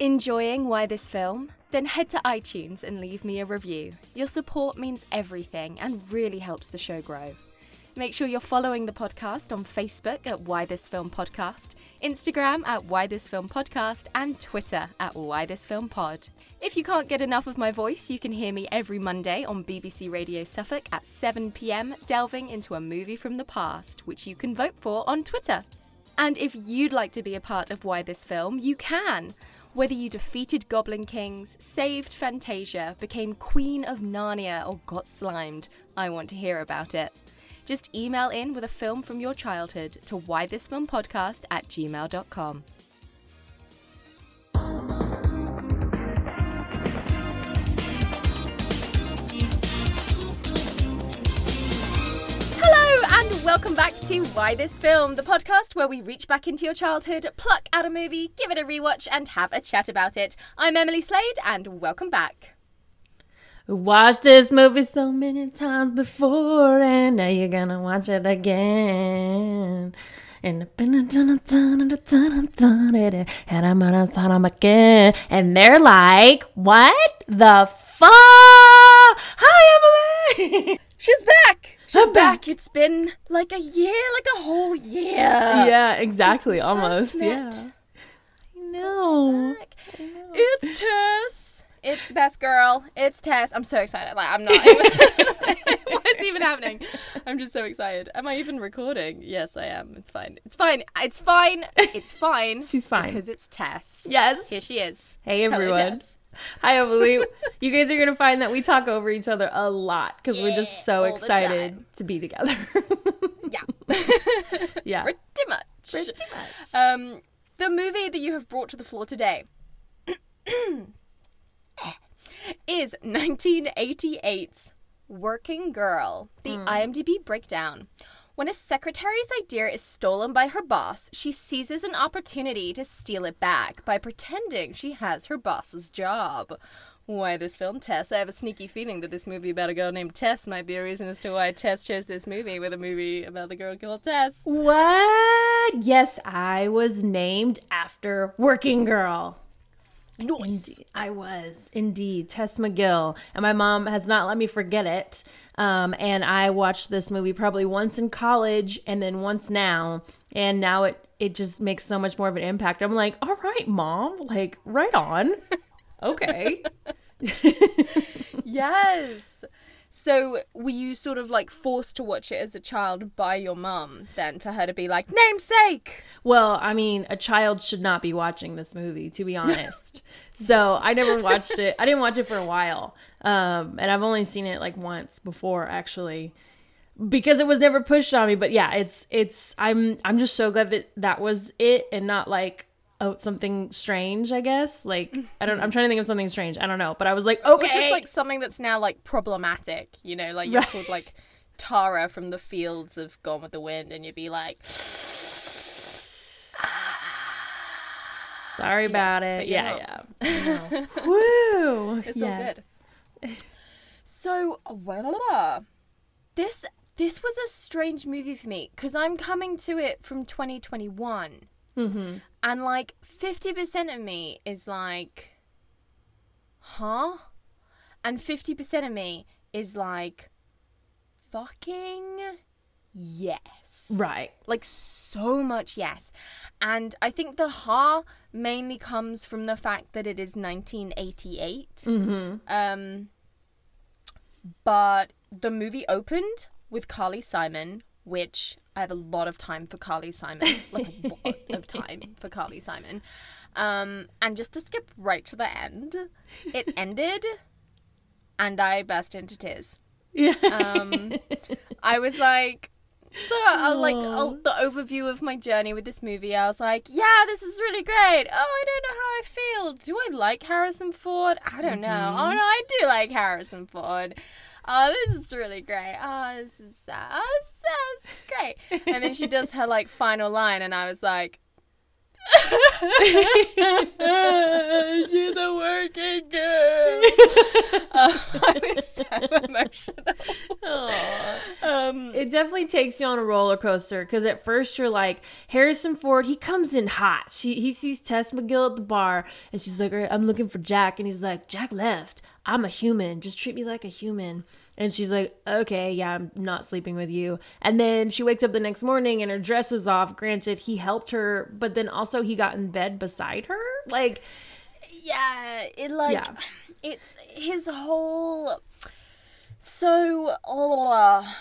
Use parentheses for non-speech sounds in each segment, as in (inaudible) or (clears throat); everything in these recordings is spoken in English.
Enjoying Why This Film? Then head to iTunes and leave me a review. Your support means everything and really helps the show grow. Make sure you're following the podcast on Facebook at Why This Film Podcast, Instagram at Why This Film Podcast, and Twitter at Why This Film Pod. If you can't get enough of my voice, you can hear me every Monday on BBC Radio Suffolk at 7 pm, delving into a movie from the past, which you can vote for on Twitter. And if you'd like to be a part of Why This Film, you can. Whether you defeated Goblin Kings, saved Fantasia, became Queen of Narnia, or got slimed, I want to hear about it. Just email in with a film from your childhood to whythisfilmpodcast at gmail.com. welcome back to Why This Film, the podcast where we reach back into your childhood, pluck out a movie, give it a rewatch, and have a chat about it. I'm Emily Slade, and welcome back. Watched this movie so many times before, and now you're gonna watch it again. And and they're like, "What the fuck? Hi, Emily." She's back. She's I'm back. back. It's been like a year, like a whole year. yeah, exactly, first almost. Yeah, I know. Back. It's Tess. It's the best girl. It's Tess. I'm so excited. Like I'm not. (laughs) Even, (laughs) what's even happening? I'm just so excited. Am I even recording? Yes, I am. It's fine. It's fine. It's fine. It's fine. (laughs) She's fine. because it's Tess. Yes. Here she is. Hey Hello, everyone. Tess. Hi Emily. you guys are gonna find that we talk over each other a lot because we're just so excited to be together. (laughs) Yeah. (laughs) yeah. Pretty much. Pretty much. Um, the movie that you have brought to the floor today (clears throat) is 1988's Working Girl, the IMDb breakdown. When a secretary's idea is stolen by her boss, she seizes an opportunity to steal it back by pretending she has her boss's job. Why this film, Tess? I have a sneaky feeling that this movie about a girl named Tess might be a reason as to why Tess chose this movie with a movie about the girl called Tess. What? Yes, I was named after Working Girl. Indeed, I was indeed Tess McGill, and my mom has not let me forget it. Um, and I watched this movie probably once in college, and then once now, and now it it just makes so much more of an impact. I'm like, all right, mom, like right on, (laughs) okay. (laughs) Yes. So were you sort of like forced to watch it as a child by your mum then for her to be like namesake? Well, I mean, a child should not be watching this movie, to be (laughs) honest. So I never watched it. I didn't watch it for a while, um, and I've only seen it like once before, actually, because it was never pushed on me. But yeah, it's it's. I'm I'm just so glad that that was it, and not like oh something strange. I guess like I don't. I'm trying to think of something strange. I don't know, but I was like okay, just like something that's now like problematic, you know, like you're Right. called like Tara from the fields of Gone with the Wind and you'd be like sorry about it. you're Yeah, not. yeah. (laughs) Woo! It's Yes. all good. So, well, this this was a strange movie for me because I'm coming to it from 2021, Mm-hmm. and like 50% of me is like, huh, and 50% of me is like, fucking yes. Right. Like so much yes. And I think the ha mainly comes from the fact that it is 1988. Mm-hmm. Um but the movie opened with Carly Simon, which I have a lot of time for Carly Simon, (laughs) like a lot of time for Carly Simon. Um and just to skip right to the end, it (laughs) ended and I burst into tears. Yeah. Um, I was like, so I like. I'll, the overview of my journey with this movie. I was like, yeah, this is really great. Oh, I don't know how I feel. Do I like Harrison Ford? I don't know. Oh no, I do like Harrison Ford. Oh, this is really great. Oh, this is uh, oh, this, this is great. And then she does her like final line, and I was like. (laughs) She's a working girl. Uh, I was so emotional. Um, It definitely takes you on a roller coaster because at first you're like Harrison Ford. He comes in hot. She he sees Tess McGill at the bar and she's like, "I'm looking for Jack," and he's like, "Jack left. I'm a human. Just treat me like a human." And she's like, "Okay, yeah, I'm not sleeping with you." And then she wakes up the next morning and her dress is off. Granted, he helped her, but then also he got in bed beside her. Like, yeah, it like Yeah. it's his whole. So, oh,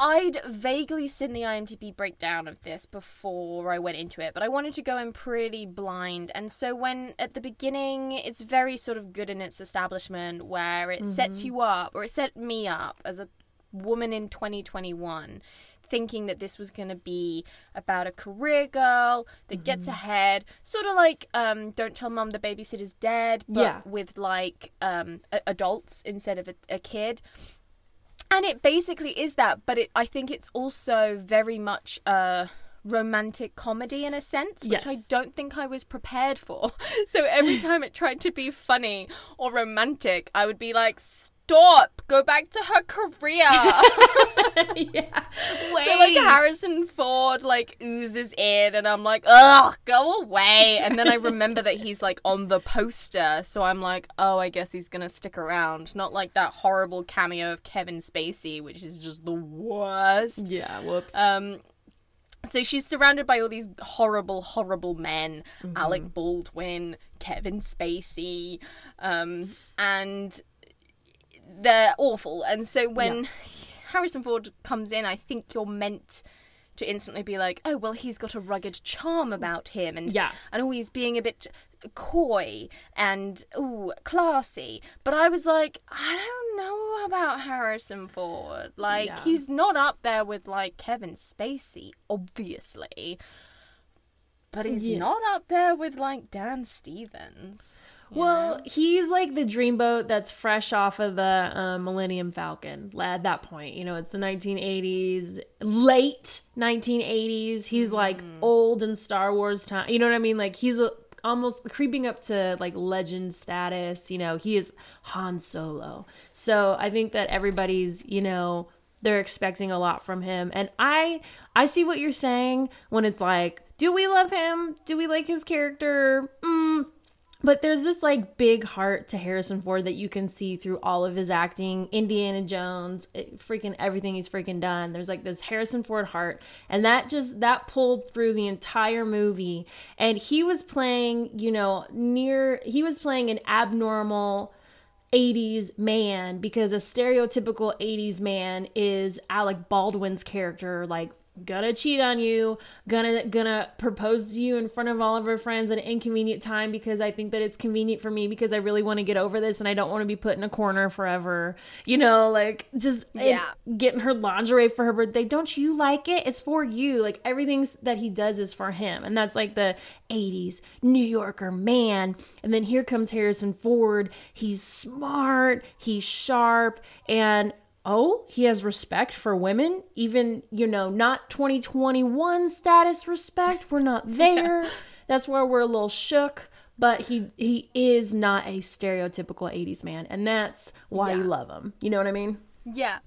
I'd vaguely seen the IMDb breakdown of this before I went into it, but I wanted to go in pretty blind. And so, when at the beginning, it's very sort of good in its establishment where it sets you up, or it set me up as a woman in 2021 thinking that this was going to be about a career girl that gets ahead sort of like um don't tell mom the babysitter's dead but Yeah. with like um a- adults instead of a, a kid and it basically is that but it i think it's also very much a romantic comedy in a sense which i don't think i was prepared for. (laughs) So every (laughs) time it tried to be funny or romantic i would be like stop go back to her career (laughs) yeah, Wait. (laughs) so like Harrison Ford like oozes in, and I'm like, ugh, go away. And then I remember that he's like on the poster, so I'm like, oh, I guess he's gonna stick around. Not like that horrible cameo of Kevin Spacey, which is just the worst. yeah. Whoops. Um, so she's surrounded by all these horrible, horrible men: Alec Baldwin, Kevin Spacey, um, and they're awful. And so when Harrison Ford comes in, I think you're meant to instantly be like, oh well, he's got a rugged charm about him, and Yeah. and oh, always being a bit coy and ooh classy. But I was like, I don't know about Harrison Ford. Like Yeah. he's not up there with like Kevin Spacey, obviously. But he's Yeah. not up there with like Dan Stevens. Well, know? he's like the dreamboat that's fresh off of the uh, Millennium Falcon at that point. You know, it's the 1980s, late 1980s. He's like old in Star Wars time. You know what I mean? Like he's a, almost creeping up to like legend status. You know, he is Han Solo. So I think that everybody's, you know, they're expecting a lot from him and i i see what you're saying when it's like do we love him do we like his character mm, but there's this like big heart to Harrison Ford that you can see through all of his acting, Indiana Jones, it, freaking everything he's freaking done. There's like this Harrison Ford heart, and that just that pulled through the entire movie. And he was playing, you know, near he was playing an abnormal 80s man because a stereotypical 80s man is Alec Baldwin's character like gonna cheat on you gonna gonna propose to you in front of all of her friends at an inconvenient time because i think that it's convenient for me because i really want to get over this and i don't want to be put in a corner forever. You know like just Yeah. getting her lingerie for her birthday. Don't you like it? It's for you. Like everything that he does is for him. And that's like the 80s new yorker man. And then here comes harrison ford. He's smart. He's sharp. And oh, he has respect for women, even, you know, not 2021 status respect. We're not (laughs) there. That's where we're a little shook. But he he is not a stereotypical 80s man, and that's why you love him. You know what I mean? Yeah.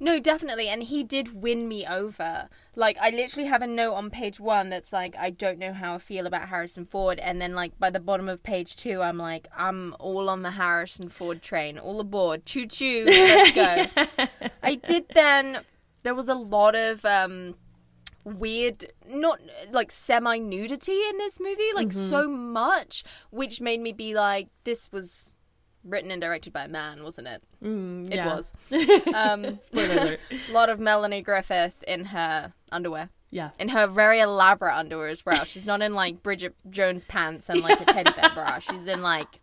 No, definitely. And he did win me over. Like, I literally have a note on page one that's like, I don't know how I feel about Harrison Ford. And then, like, by the bottom of page two, I'm like, I'm all on the Harrison Ford train, all aboard. Choo choo, let's go. (laughs) I did then, there was a lot of, um, weird not like semi nudity in this movie like so much which made me be like this was written and directed by a man wasn't it Mm, it yeah. was (laughs) um Spoiler alert. a lot of Melanie Griffith in her underwear. Yeah. In her very elaborate underwear as well. She's not in like Bridget Jones pants and like a teddy bear bra. (laughs) She's in like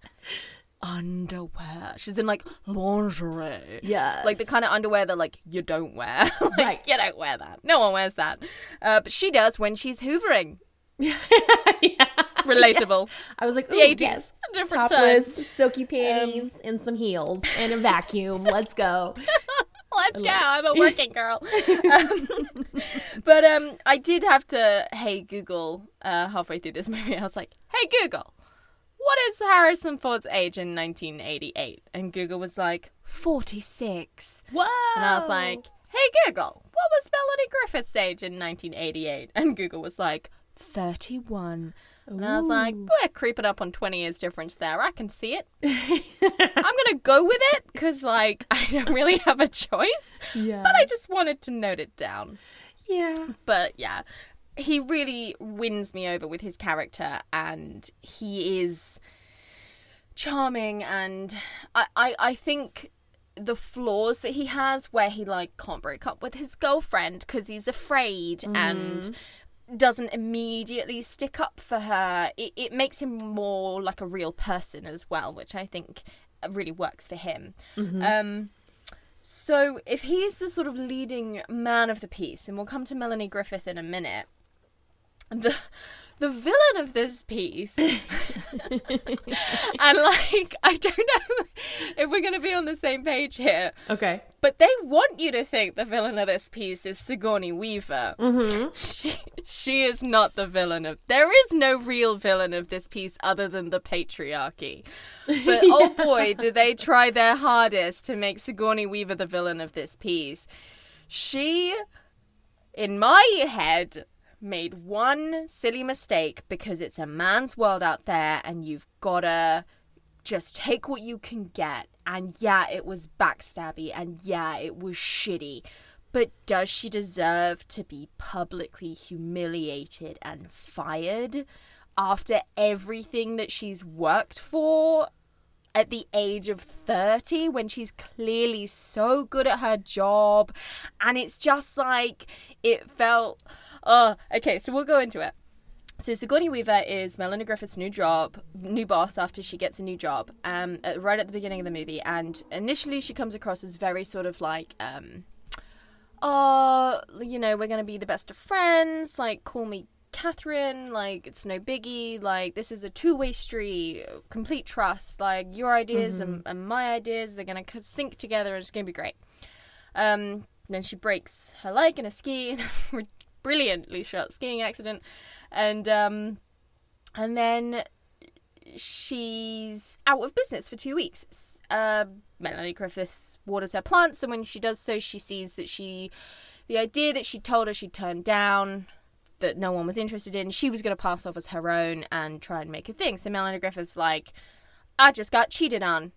underwear. She's in like lingerie. Yeah. Like the kind of underwear that like you don't wear. (laughs) like Right. you don't wear that. No one wears that. Uh, but she does when she's hoovering. yeah. (laughs) Relatable. (laughs) I was like, The 80s. yes. Different Topless, times. silky panties, and some heels, and a vacuum. (laughs) Let's go. Let's go. I'm a working girl. um, but um, I did have to, hey Google, uh, halfway through this movie, I was like, hey Google, what is Harrison Ford's age in 1988? And Google was like, 46. Whoa. And I was like, hey Google, what was Melanie Griffith's age in 1988? And Google was like, 31. And I was like, we're creeping up on 20 years difference there. I can see it. (laughs) I'm going to go with it because, like, I don't really have a choice. Yeah. But I just wanted to note it down. yeah. But yeah, he really wins me over with his character, and he is charming. And I, I, I think the flaws that he has, where he like can't break up with his girlfriend because he's afraid and mm-hmm. Doesn't immediately stick up for her, it, it makes him more like a real person as well, which I think really works for him. Um, so if he is the sort of leading man of the piece, and we'll come to Melanie Griffith in a minute, the the villain of this piece, and like I don't know if we're gonna be on the same page here, Okay. but they want you to think the villain of this piece is Sigourney Weaver. Mm-hmm. She, she is not the villain of. There is no real villain of this piece other than the patriarchy. But (laughs) oh boy, do they try their hardest to make Sigourney Weaver the villain of this piece. She, in my head, made one silly mistake because it's a man's world out there and you've gotta just take what you can get. And yeah, it was backstabby, and yeah, it was shitty. But does she deserve to be publicly humiliated and fired after everything that she's worked for at the age of 30 when she's clearly so good at her job? And it's just like, it felt. Oh, okay, so we'll go into it. So Sigourney Weaver is Melanie Griffith's new job, new boss after she gets a new job, um, at, right at the beginning of the movie. And initially, she comes across as very sort of like, um, oh, you know, we're gonna be the best of friends. Like, call me Catherine. Like, it's no biggie. Like, this is a two-way street, complete trust. Like, your ideas and, and my ideas, they're gonna sync together. and It's gonna be great. Um, then she breaks her leg in a ski, (laughs) brilliantly shot skiing accident, and um, and then she's out of business for two weeks. Uh, Melanie Griffiths waters her plants, and when she does so, she sees that she, the idea that she told her she'd turned down, that no one was interested in, she was going to pass off as her own and try and make a thing. So Melanie Griffith's like, I just got cheated on.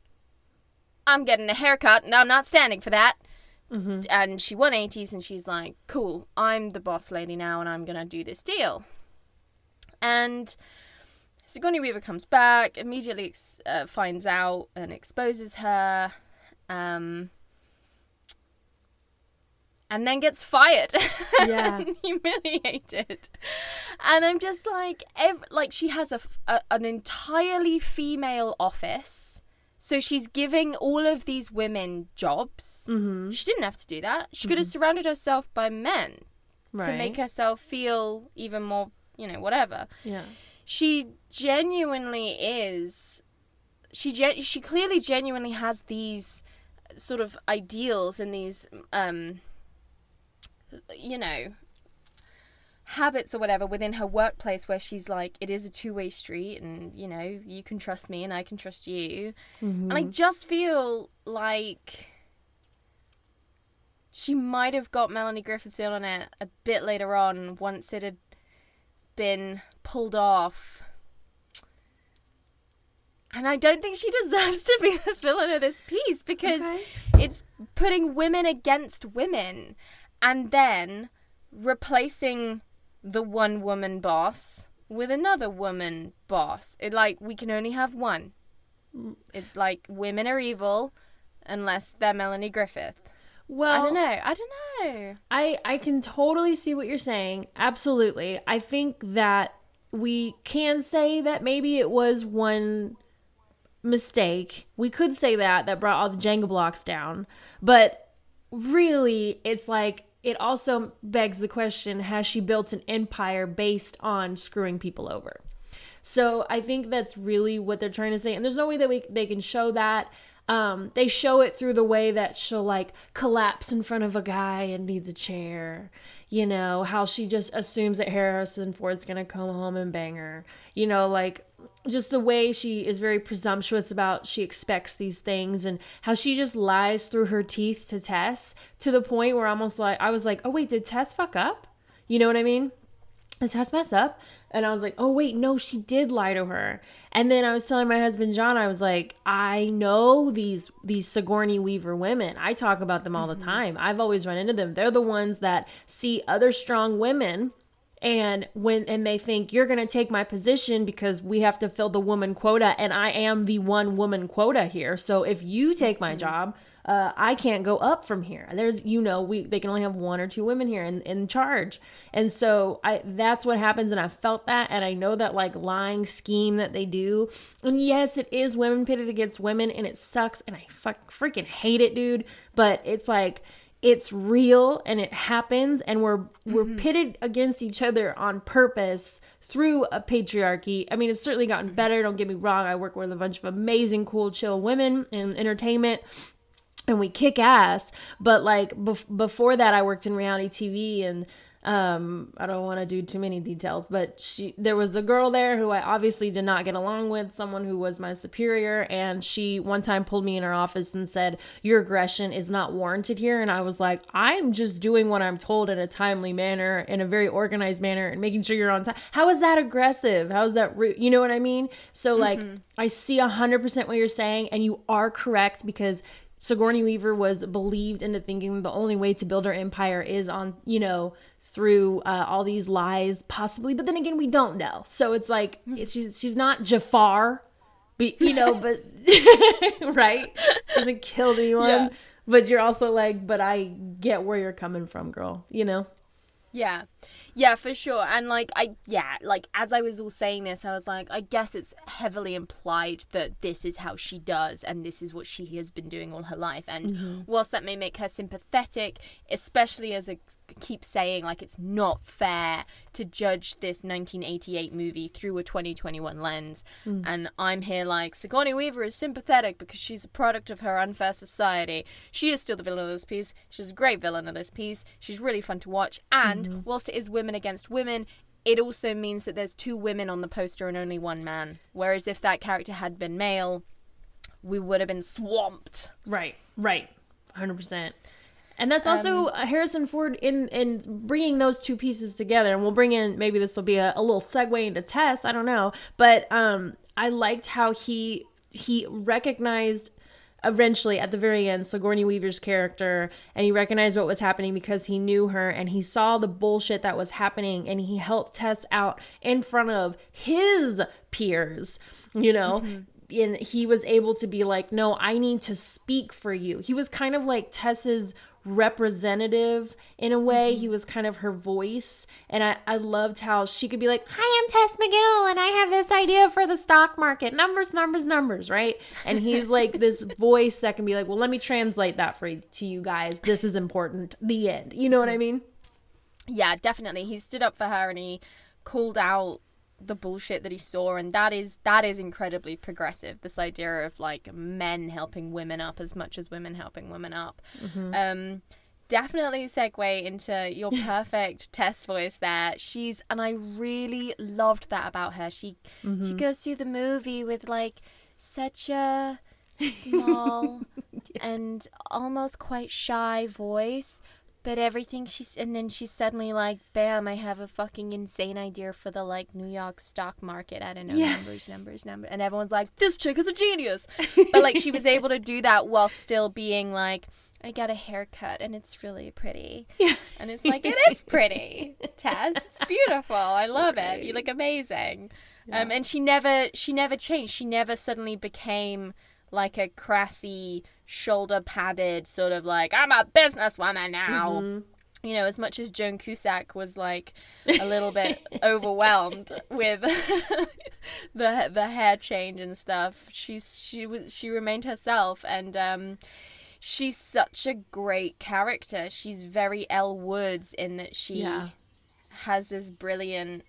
I'm getting a haircut, and I'm not standing for that and she won 80s and she's like cool i'm the boss lady now and i'm gonna do this deal. And sigourney weaver comes back immediately ex- uh, finds out and exposes her um and then gets fired. (laughs) Yeah. and humiliated. And i'm just like ev- like she has a, a- an entirely female office so she's giving all of these women jobs Mm-hmm. she didn't have to do that. She could have surrounded herself by men Right. to make herself feel even more, you know, whatever. Yeah. She genuinely is. She gen- she clearly genuinely has these sort of ideals and these, um, you know, habits or whatever within her workplace where she's like, it is a two way street, and you know, you can trust me and I can trust you. And I mm-hmm. just feel like she might have got Melanie Griffiths in on it a bit later on once it had been pulled off. And I don't think she (laughs) deserves to be the villain of this piece because Okay. it's putting women against women and then replacing the one woman boss with another woman boss. It like we can only have one. It like women are evil unless they're Melanie Griffith. Well, I don't know. I don't know. I I can totally see what you're saying. Absolutely. I think that we can say that maybe it was one mistake. We could say that that brought all the Jenga blocks down. But really, it's like it also begs the question, has she built an empire based on screwing people over? So I think that's really what they're trying to say. And there's no way that we they can show that. Um, they show it through the way that she'll like collapse in front of a guy and needs a chair. You know, how she just assumes that Harrison Ford's gonna come home and bang her. You know, like just the way she is very presumptuous about she expects these things and how she just lies through her teeth to Tess to the point where almost like I was like, "Oh wait, did Tess fuck up?" You know what I mean? Did Tess mess up? And I was like, "Oh wait, no, she did lie to her." And then I was telling my husband John, I was like, "I know these these Sigourney Weaver women. I talk about them all mm-hmm. the time. I've always run into them. They're the ones that see other strong women and when and they think you're going to take my position because we have to fill the woman quota and I am the one woman quota here. So if you take my mm-hmm. job, uh, I can't go up from here. There's, you know, we they can only have one or two women here in, in charge, and so I that's what happens, and I felt that, and I know that like lying scheme that they do, and yes, it is women pitted against women, and it sucks, and I fuck freaking hate it, dude. But it's like it's real and it happens and we're we're mm-hmm. pitted against each other on purpose through a patriarchy. I mean, it's certainly gotten mm-hmm. better, don't get me wrong. I work with a bunch of amazing cool chill women in entertainment and we kick ass, but like bef- before that I worked in reality TV and um, I don't want to do too many details, but she there was a girl there who I obviously did not get along with, someone who was my superior, and she one time pulled me in her office and said, "Your aggression is not warranted here." And I was like, "I'm just doing what I'm told in a timely manner, in a very organized manner, and making sure you're on time." How is that aggressive? How is that rude? You know what I mean? So like, mm-hmm. I see a hundred percent what you're saying, and you are correct because Sigourney Weaver was believed into thinking the only way to build her empire is on, you know, through uh, all these lies, possibly. But then again, we don't know. So it's like hmm. it's, she's she's not Jafar, but you know, (laughs) but (laughs) right? She hasn't killed anyone. Yeah. But you're also like, but I get where you're coming from, girl. You know? Yeah. Yeah, for sure. And like I yeah, like as I was all saying this, I was like, I guess it's heavily implied that this is how she does and this is what she has been doing all her life. And mm-hmm. whilst that may make her sympathetic, especially as I keep saying, like it's not fair to judge this 1988 movie through a 2021 lens. Mm. And I'm here like Sigourney Weaver is sympathetic because she's a product of her unfair society. She is still the villain of this piece. She's a great villain of this piece. She's really fun to watch. And mm-hmm. whilst it is women against women, it also means that there's two women on the poster and only one man. Whereas if that character had been male, we would have been swamped. Right, right, hundred percent. And that's also um, Harrison Ford in in bringing those two pieces together. And we'll bring in maybe this will be a, a little segue into Tess. I don't know, but um, I liked how he he recognized eventually at the very end Sigourney Weaver's character and he recognized what was happening because he knew her and he saw the bullshit that was happening and he helped Tess out in front of his peers, you know. Mm-hmm and he was able to be like, no, I need to speak for you. He was kind of like Tess's representative in a way. Mm-hmm. He was kind of her voice. And I, I loved how she could be like, Hi, I'm Tess McGill, and I have this idea for the stock market. Numbers, numbers, numbers, right? And he's like (laughs) this voice that can be like, Well, let me translate that for you, to you guys. This is important. The end. You know what I mean? Yeah, definitely. He stood up for her and he called out the bullshit that he saw and that is that is incredibly progressive this idea of like men helping women up as much as women helping women up mm-hmm. um definitely segue into your (laughs) perfect test voice there she's and i really loved that about her she mm-hmm. she goes through the movie with like such a (laughs) small yeah. and almost quite shy voice but everything she's and then she's suddenly like, bam, I have a fucking insane idea for the like New York stock market. I don't know yeah. numbers, numbers, numbers, and everyone's like, this chick is a genius. but like she was able to do that while still being like. I got a haircut and it's really pretty. Yeah. And it's like, it is pretty, Tess. It's beautiful. I love it. You look amazing. Yeah. Um, and she never, she never changed. She never suddenly became like a crassy, shoulder padded sort of like, I'm a businesswoman now. Mm-hmm. You know, as much as Joan Cusack was like a little bit (laughs) overwhelmed with (laughs) the the hair change and stuff, she's she was she remained herself and um she's such a great character. She's very Elle Woods in that she yeah. has this brilliant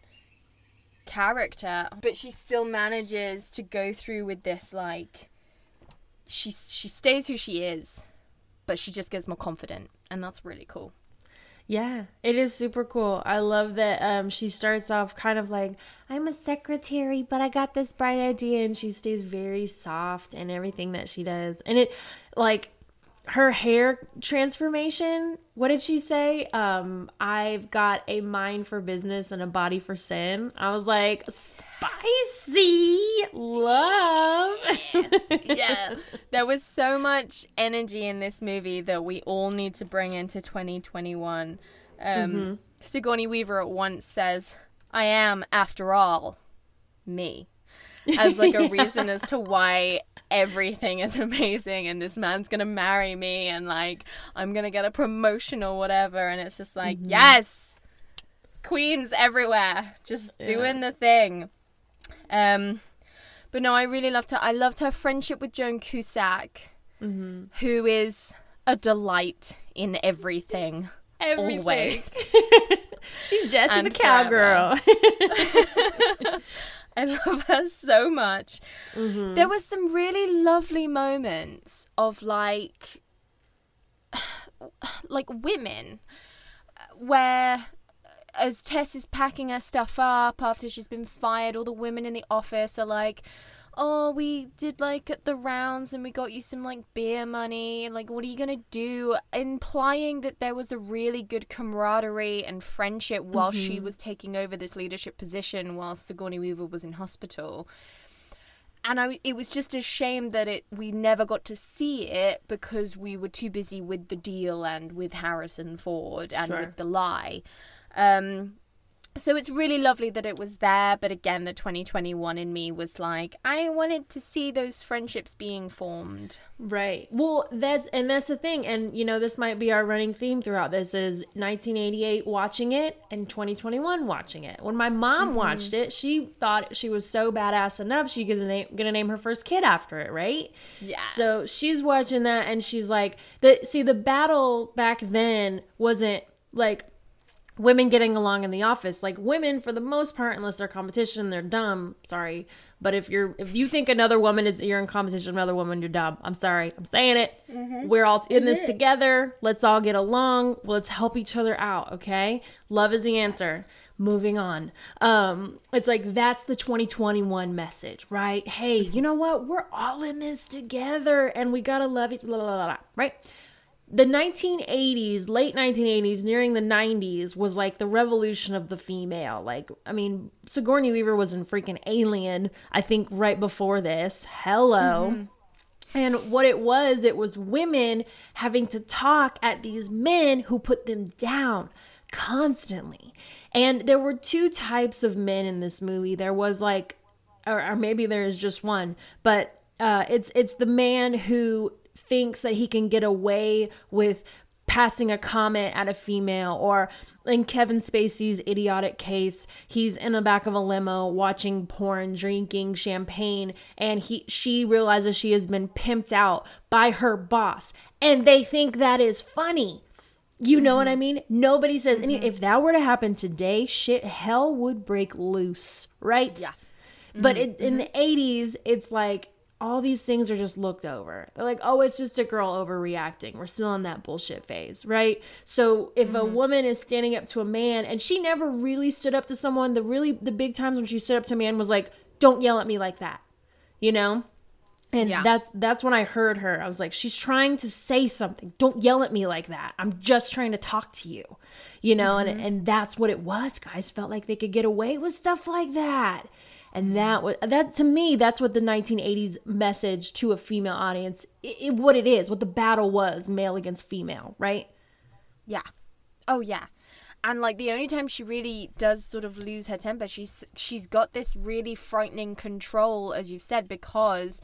character, but she still manages to go through with this like she she stays who she is, but she just gets more confident, and that's really cool. Yeah, it is super cool. I love that um, she starts off kind of like, I'm a secretary, but I got this bright idea. And she stays very soft in everything that she does. And it, like, her hair transformation what did she say? Um i've got a mind for business and a body for sin. I was like spicy love. (laughs) Yeah (laughs) there was so much energy in this movie that we all need to bring into 2021 um mm-hmm. sigourney weaver at once says i am after all me as like a (laughs) yeah. reason as to why everything is (laughs) amazing and this man's gonna marry me and like I'm gonna get a promotion or whatever and it's just like mm-hmm. yes queens everywhere just yeah. doing the thing um but no I really loved her I loved her friendship with Joan Cusack mm-hmm. who is a delight in everything everything always (laughs) she's Jessie the cowgirl (laughs) I love her so much. Mm-hmm. There were some really lovely moments of like (sighs) like women where as Tess is packing her stuff up after she's been fired, all the women in the office are like, oh, we did like the rounds and we got you some like beer money. Like, what are you gonna do? Implying that there was a really good camaraderie and friendship while mm-hmm. she was taking over this leadership position while Sigourney Weaver was in hospital. And I, it was just a shame that it we never got to see it because we were too busy with the deal and with Harrison Ford and sure. with the lie. Um, so it's really lovely that it was there but again the 2021 in me was like i wanted to see those friendships being formed. Right. Well that's and that's the thing and you know this might be our running theme throughout this is 1988 watching it and 2021 watching it. When my mom mm-hmm. watched it she thought she was so badass enough she gonna, gonna name her first kid after it right? Yeah. So she's watching that and she's like the see the battle back then wasn't like women getting along in the office like women for the most part unless they're competition they're dumb. Sorry. But if you're if you think another woman is you're in competition with another woman you're dumb. I'm sorry. I'm saying it. Mm-hmm. we're all in this together. Let's all get along. Let's help each other out okay? Love is the answer. Moving on. Um it's like that's the 2021 message right? Hey you know what? We're all in this together and we gotta love each blah, blah, blah, blah, right the 1980s, late 1980s, nearing the 90s was like the revolution of the female. Like, I mean, Sigourney Weaver was in freaking Alien, I think, right before this. Hello. Mm-hmm. And what it was, it was women having to talk at these men who put them down constantly. And there were two types of men in this movie. There was like, or, or maybe there is just one, but uh, it's it's the man who thinks that he can get away with passing a comment at a female or in Kevin Spacey's idiotic case he's in the back of a limo watching porn drinking champagne and he she realizes she has been pimped out by her boss and they think that is funny you know mm-hmm. what I mm-hmm. mean? Nobody says mm-hmm. if that were to happen today, shit hell would break loose, right? Yeah. But mm-hmm. it, in the 80s, it's like all these things are just looked over. They're like, oh, it's just a girl overreacting. We're still in that bullshit phase, right? So if mm-hmm. a woman is standing up to a man and she never really stood up to someone, the really the big times when she stood up to a man was like, don't yell at me like that, you know? And yeah. that's that's when I heard her. I was like, she's trying to say something. Don't yell at me like that. I'm just trying to talk to you. You know, mm-hmm. and and that's what it was. Guys felt like they could get away with stuff like that and that was that to me that's what the 1980s message to a female audience it, it, what it is what the battle was male against female right? Yeah. Oh yeah. And like the only time she really does sort of lose her temper she's she's got this really frightening control as you've said because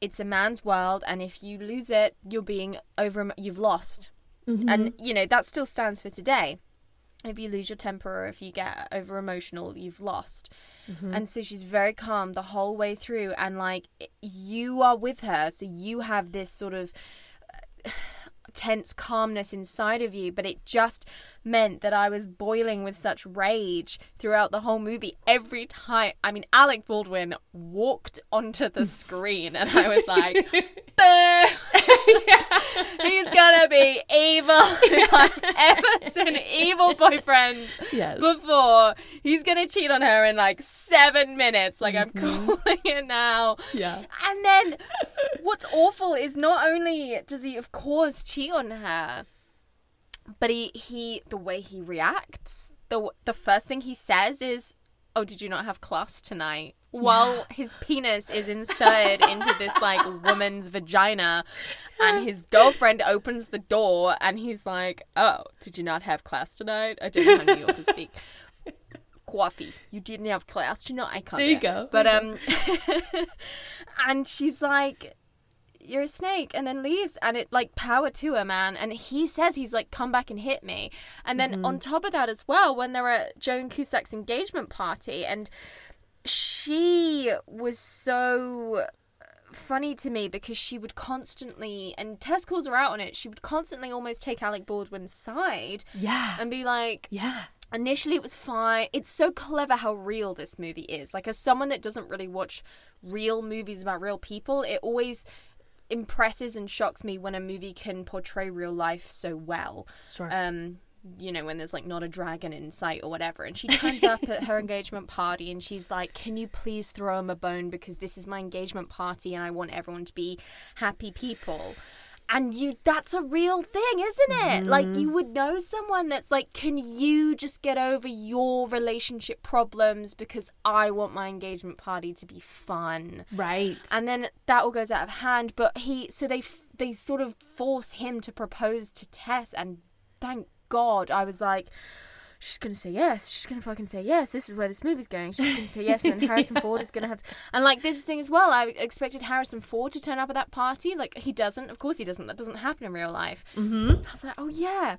it's a man's world and if you lose it you're being over you've lost. Mm-hmm. and you know that still stands for today if you lose your temper or if you get over emotional you've lost Mm-hmm. And so she's very calm the whole way through. And like, you are with her. So you have this sort of uh, (sighs) tense calmness inside of you. But it just, meant that I was boiling with such rage throughout the whole movie. Every time, I mean, Alec Baldwin walked onto the (laughs) screen, and I was like, (laughs) "Boo! (laughs) He's gonna be evil. If I've ever seen an evil boyfriend Yes. before, he's gonna cheat on her in like seven minutes. Like I'm mm-hmm. calling it now." Yeah. And then what's awful is not only does he of course cheat on her, but he he the way he reacts, the the first thing he says is, "Oh, did you not have class tonight?" While his penis is inserted (laughs) into this like woman's vagina, and his girlfriend opens the door, and he's like, "Oh, did you not have class tonight? I don't know how New Yorkers speak." (laughs) Coffee. You didn't have class tonight. I can't. There you go. But um, (laughs) and she's like, "You're a snake," and then leaves. And it like power to her, man. And he says he's like, "Come back and hit me." And then mm-hmm. on top of that as well, when they're at Joan Cusack's engagement party, and she was so funny to me because she would constantly and Tess calls her out on it. She would constantly almost take Alec Baldwin's side Yeah. and be like, yeah. initially it was fine. It's so clever how real this movie is. Like as someone that doesn't really watch real movies about real people, it always impresses and shocks me when a movie can portray real life so well. Sure. Um you know, when there's like not a dragon in sight or whatever. And she (laughs) turns up at her engagement party and she's like, Can you please throw him a bone because this is my engagement party and I want everyone to be happy people. And you that's a real thing, isn't it? Like you mm. would know someone that's like, Can you just get over your relationship problems because I want my engagement party to be fun? right. and then that all goes out of hand but he so they they sort of force him to propose to tess and thank god i was like she's gonna say yes she's gonna fucking say yes this is where this movie's going she's gonna say yes and then (laughs) harrison ford is gonna have to and like this thing as well i expected harrison ford to turn up at that party like he doesn't of course he doesn't that doesn't happen in real life mm-hmm. I was like, oh yeah.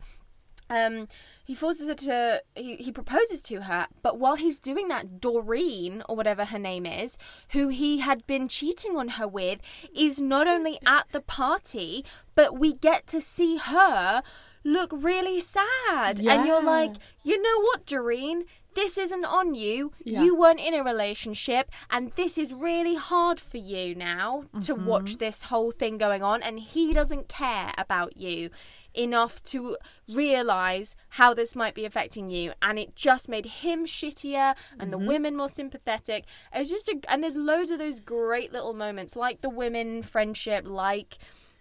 Um, he forces her to. He, he proposes to her, but while he's doing that, Doreen or whatever her name is, who he had been cheating on her with, is not only at the party, but we get to see her look really sad. And you're like, you know what, Doreen? This isn't on you. Yeah. You weren't in a relationship, and this is really hard for you now to Mm-hmm. watch this whole thing going on. And he doesn't care about you enough to realize how this might be affecting you. And it just made him shittier and the women more sympathetic. It's just a, and there's loads of those great little moments, like the women friendship, like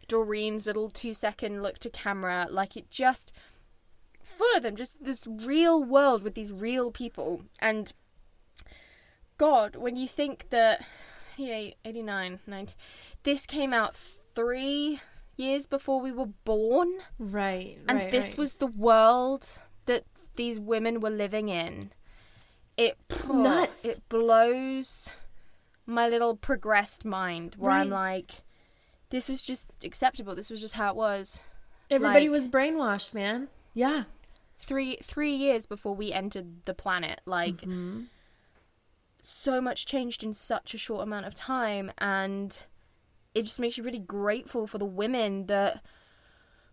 Doreen's little two second look to camera. Like it just full of them, just this real world with these real people. And God, when you think that, yeah, 89, 90, this came out three years before we were born, Right. and right, this right. was the world that these women were living in. It Nuts. It blows my little progressed mind where I'm like, this was just acceptable. This was just how it was. everybody like- was brainwashed, man. Yeah. three three years before we entered the planet like Mm-hmm. so much changed in such a short amount of time and it just makes you really grateful for the women that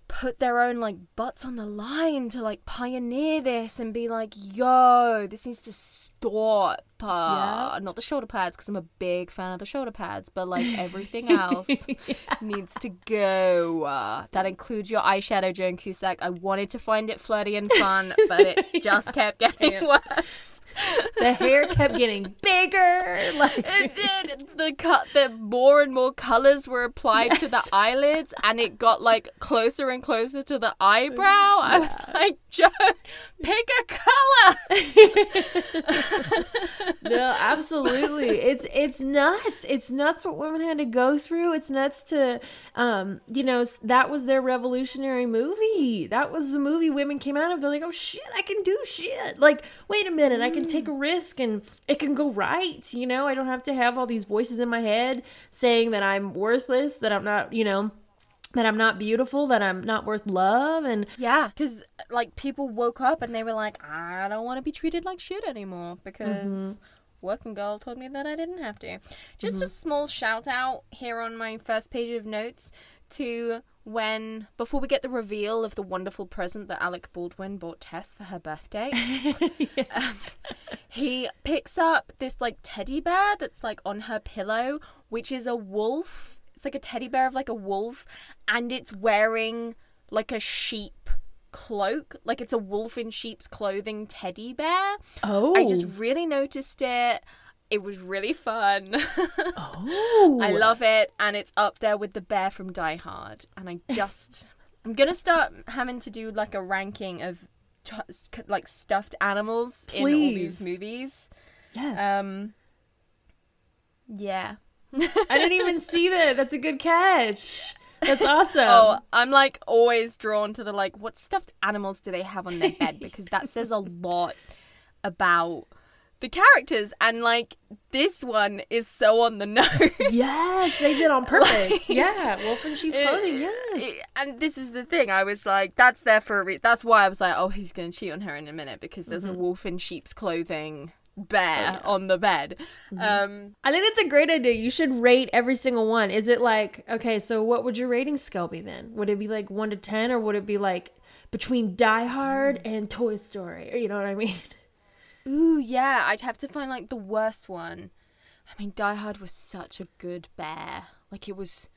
put their own like butts on the line to like pioneer this and be like yo this needs to stop uh, Yeah. not the shoulder pads because i'm a big fan of the shoulder pads but like (laughs) everything else (laughs) needs to go. Uh, that includes your eyeshadow, Joan Cusack. I wanted to find it flirty and fun, but it (laughs) just kept getting worse. The hair kept getting bigger. Like It did. The cut, the more and more colors were applied to the eyelids, and it got like closer and closer to the eyebrow. I was like, Joan, pick a color. (laughs) no, absolutely. It's it's nuts. It's nuts what women had to go through. It's nuts to, um, you know, that was their revolutionary movie. That was the movie women came out of. They're like, oh shit, I can do shit. Like, wait a minute, I can take a mm. risk and it can go right. You know, I don't have to have all these voices in my head saying that I'm worthless, that I'm not, you know. That I'm not beautiful, that I'm not worth love, and Yeah, because like people woke up and they were like, I don't want to be treated like shit anymore because mm-hmm. working girl told me that I didn't have to. Just a mm-hmm. small shout out here on my first page of notes to when before we get the reveal of the wonderful present that Alec Baldwin bought Tess for her birthday. (laughs) um, he picks up this like teddy bear that's like on her pillow, which is a wolf. It's like a teddy bear of like a wolf, and it's wearing like a sheep cloak, like it's a wolf in sheep's clothing teddy bear. Oh. I just really noticed it. It was really fun. (laughs) Oh. I love it, and it's up there with the bear from Die Hard. And I (laughs) just, I'm gonna start having to do like a ranking of t- like stuffed animals in all these Please. movies. Yes. Um, yeah. I didn't even (laughs) see that. That's a good catch. That's awesome. Oh, I'm like always drawn to the like, what stuffed animals do they have on their bed? Because that says a lot about the characters, and like this one is so on the (laughs) nose. Yes, they did on purpose. Like- yeah, wolf in sheep's clothing. Yes. It- and this is the thing. I was like, that's there for a reason. That's why I was like, oh, he's gonna cheat on her in a minute because there's a mm-hmm. wolf in sheep's clothing bear oh, on the bed. Mm-hmm. Um, I think that's a great idea. You should rate every single one. Is it like okay? So what would your rating scale be then? Would it be like one to ten, or would it be like between Die Hard mm. and Toy Story? Or you know what I mean? (laughs) ooh, yeah. I'd have to find like the worst one. I mean, Die Hard was such a good bear. Like it was.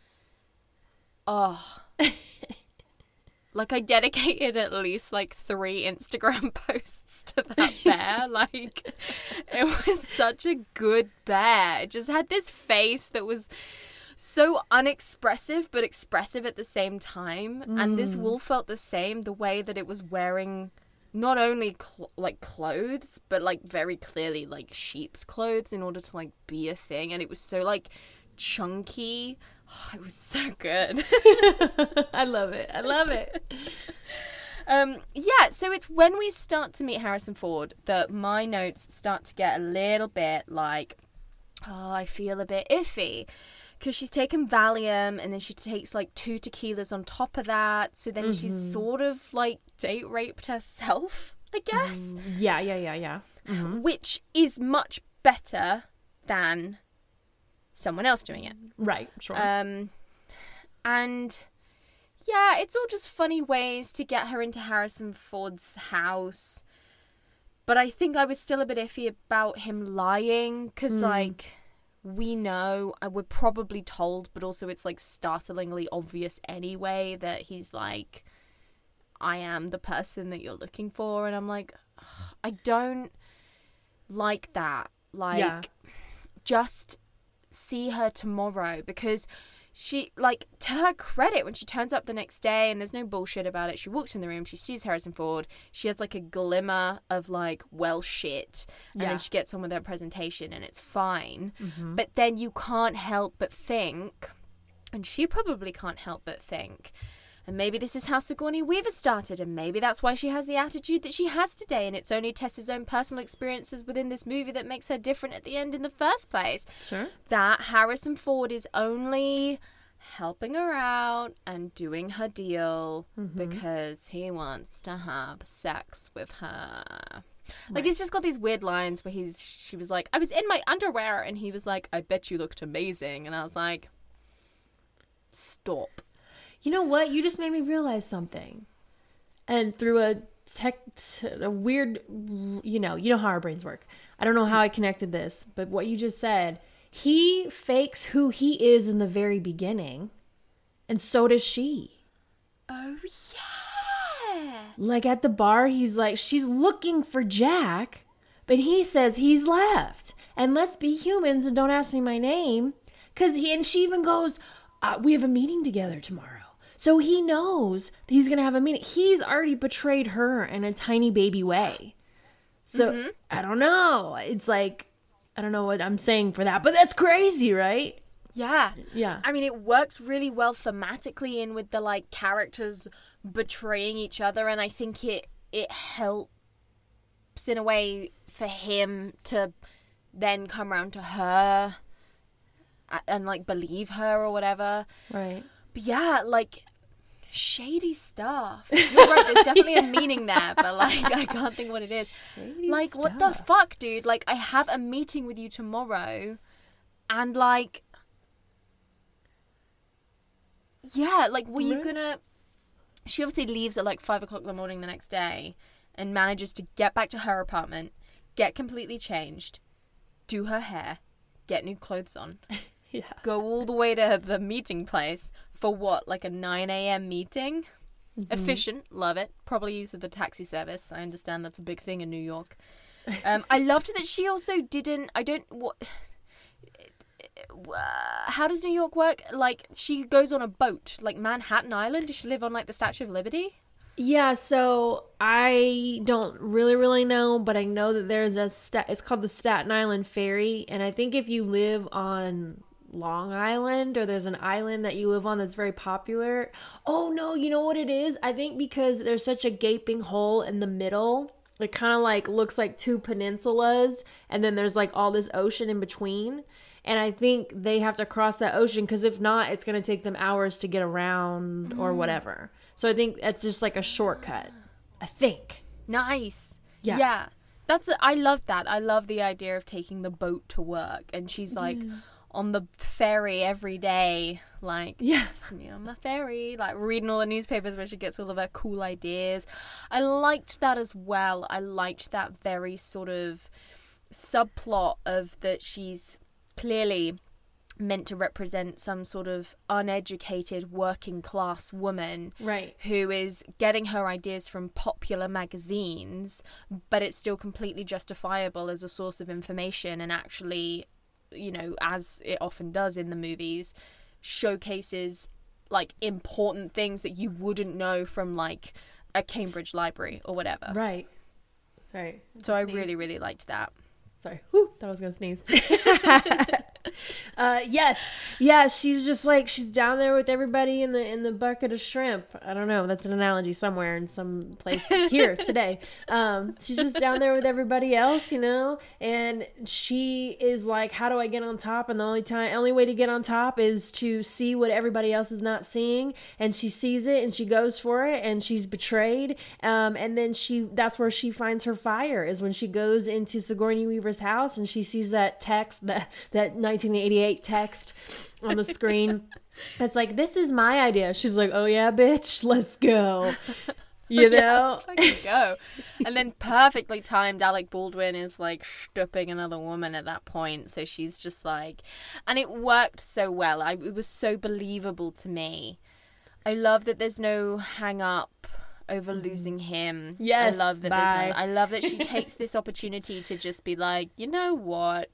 Oh. (laughs) like I dedicated at least like three Instagram (laughs) posts to that bear. (laughs) like it was such a good bear. It just had this face that was so unexpressive but expressive at the same time. And this mm. wolf felt the same the way that it was wearing not only cl- like clothes but like very clearly like sheep's clothes in order to like be a thing and it was so like chunky oh, (sighs) it was so good (laughs) I love it. I love it. (laughs) um yeah so it's when we start to meet harrison ford that my notes start to get a little bit like oh i feel a bit iffy because she's taken Valium and then she takes like two tequilas on top of that. So then she's mm-hmm. sort of like date raped herself, I guess, mm, Yeah, yeah, yeah, yeah. Mm-hmm. which is much better than someone else doing it. Right. Sure. Um, and yeah, it's all just funny ways to get her into Harrison Ford's house. But I think I was still a bit iffy about him lying because, mm. like, we know, uh, we're probably told, but also it's like startlingly obvious anyway that he's like, I am the person that you're looking for. And I'm like, I don't like that. Like, Yeah. just see her tomorrow because she like to her credit when she turns up the next day and there's no bullshit about it she walks in the room she sees harrison ford she has like a glimmer of like well shit and Yeah. then she gets on with her presentation and it's fine mm-hmm. but then you can't help but think and she probably can't help but think and maybe this is how Sigourney Weaver started, and maybe that's why she has the attitude that she has today. And it's only Tessa's own personal experiences within this movie that makes her different at the end in the first place sure. that Harrison Ford is only helping her out and doing her deal mm-hmm. because he wants to have sex with her. Like he's just got these weird lines where he's she was like, I was in my underwear and he was like, I bet you looked amazing and I was like Stop. You know what? You just made me realize something. And through a tech, a weird, you know, you know how our brains work. I don't know how I connected this, but what you just said, he fakes who he is in the very beginning, and so does she. Oh yeah. Like at the bar, he's like, she's looking for Jack, but he says he's left. And let's be humans and don't ask me my name. Cause he and she even goes, uh, we have a meeting together tomorrow. So he knows that he's gonna have a meeting. He's already betrayed her in a tiny baby way. So mm-hmm. I don't know. It's like I don't know what I'm saying for that, but that's crazy, right? Yeah. Yeah. I mean, it works really well thematically in with the like characters betraying each other, and I think it it helps in a way for him to then come around to her uh, and like believe her or whatever. Right. But yeah, like shady stuff. You're right. There's definitely a meaning there, but like I can't think what it is. Shady like what the fuck, dude? Like I have a meeting with you tomorrow, and like yeah, like were you gonna? She obviously leaves at like five o'clock in the morning the next day, and manages to get back to her apartment, get completely changed, do her hair, get new clothes on, (laughs) Yeah. go all the way to the meeting place for what, like a nine a.m. meeting. Efficient, love it. Probably use of the taxi service. I understand that's a big thing in New York. Um, I (laughs) loved that she also didn't. I don't what. (sighs) How does New York work? Like she goes on a boat, like Manhattan Island. Does she live on like the Statue of Liberty? Yeah, so I don't really, really know, but I know that there's a stat. It's called the Staten Island Ferry, and I think if you live on Long Island or there's an island that you live on that's very popular. Oh no, you know what it is? I think because there's such a gaping hole in the middle, it kind of like looks like two peninsulas, and then there's like all this ocean in between. And I think they have to cross that ocean because if not, it's going to take them hours to get around or mm-hmm. whatever. So I think that's just like a shortcut. I think. Nice. Yeah. Yeah. That's I love that. I love the idea of taking the boat to work and she's like on the ferry every day like Yes. me on the ferry like reading all the newspapers where she gets all of her cool ideas. I liked that as well. I liked that very sort of subplot of that she's clearly meant to represent some sort of uneducated working class woman Right. who is getting her ideas from popular magazines, but it's still completely justifiable as a source of information and actually, you know, as it often does in the movies, showcases like important things that you wouldn't know from like a Cambridge library or whatever. Right. Sorry. So I really, really liked that. Sorry. Whew, thought I was gonna sneeze. (laughs) (laughs) (laughs) uh, yes. Yeah, she's just like she's down there with everybody in the in the bucket of shrimp. I don't know. That's an analogy somewhere in some place here (laughs) today. Um, she's just down there with everybody else, you know, and she is like, "How do I get on top?" And the only time, only way to get on top is to see what everybody else is not seeing, and she sees it and she goes for it, and she's betrayed. Um, and then she that's where she finds her fire is when she goes into Sigourney Weaver's house and she sees that text that that 1988 text on the screen. It's like this is my idea. She's like, "Oh yeah, bitch, let's go." You (laughs) know? Let's go. and then perfectly timed, Alec Baldwin is like stooping another woman at that point. So she's just like, and it worked so well. I, it was so believable to me. I love that there's no hang up over mm. losing him. Yes, I love that bye. there's no, I love that she (laughs) takes this opportunity to just be like, you know what?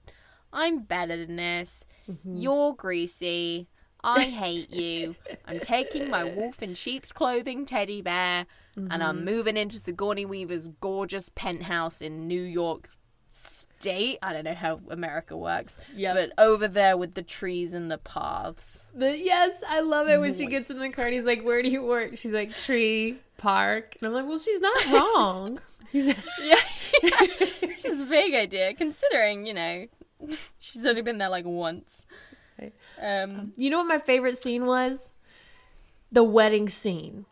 I'm better than this. Mm-hmm. You're greasy. I hate you. (laughs) I'm taking my wolf in sheep's clothing teddy bear and I'm mm-hmm. moving into Sigourney Weaver's gorgeous penthouse in New York State. I don't know how America works. Yep. But over there with the trees and the paths. The, yes, I love it when she gets in the car and he's like, "Where do you work?" She's like, "Tree park," and I'm like, "Well, she's not (laughs) wrong." He's (laughs) Yeah. She's a big idea considering, you know, (laughs) she's only been there like once. Right. Um, You know what my favorite scene was? The wedding scene.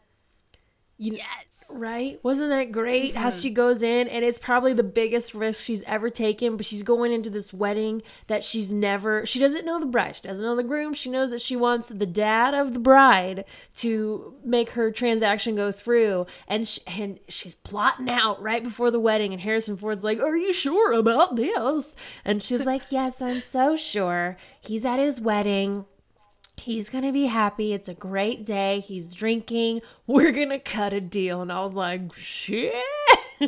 You yes. Right? Wasn't that great? How mm-hmm. she goes in and it's probably the biggest risk she's ever taken, but she's going into this wedding that she's never she doesn't know the bride, she doesn't know the groom. She knows that she wants the dad of the bride to make her transaction go through and she, and she's plotting out right before the wedding and Harrison Ford's like, "Are you sure about this?" And she's (laughs) like, "Yes, I'm so sure. He's at his wedding." He's gonna be happy. It's a great day. He's drinking. (laughs) We're gonna cut a deal. And I was like, shit. (laughs)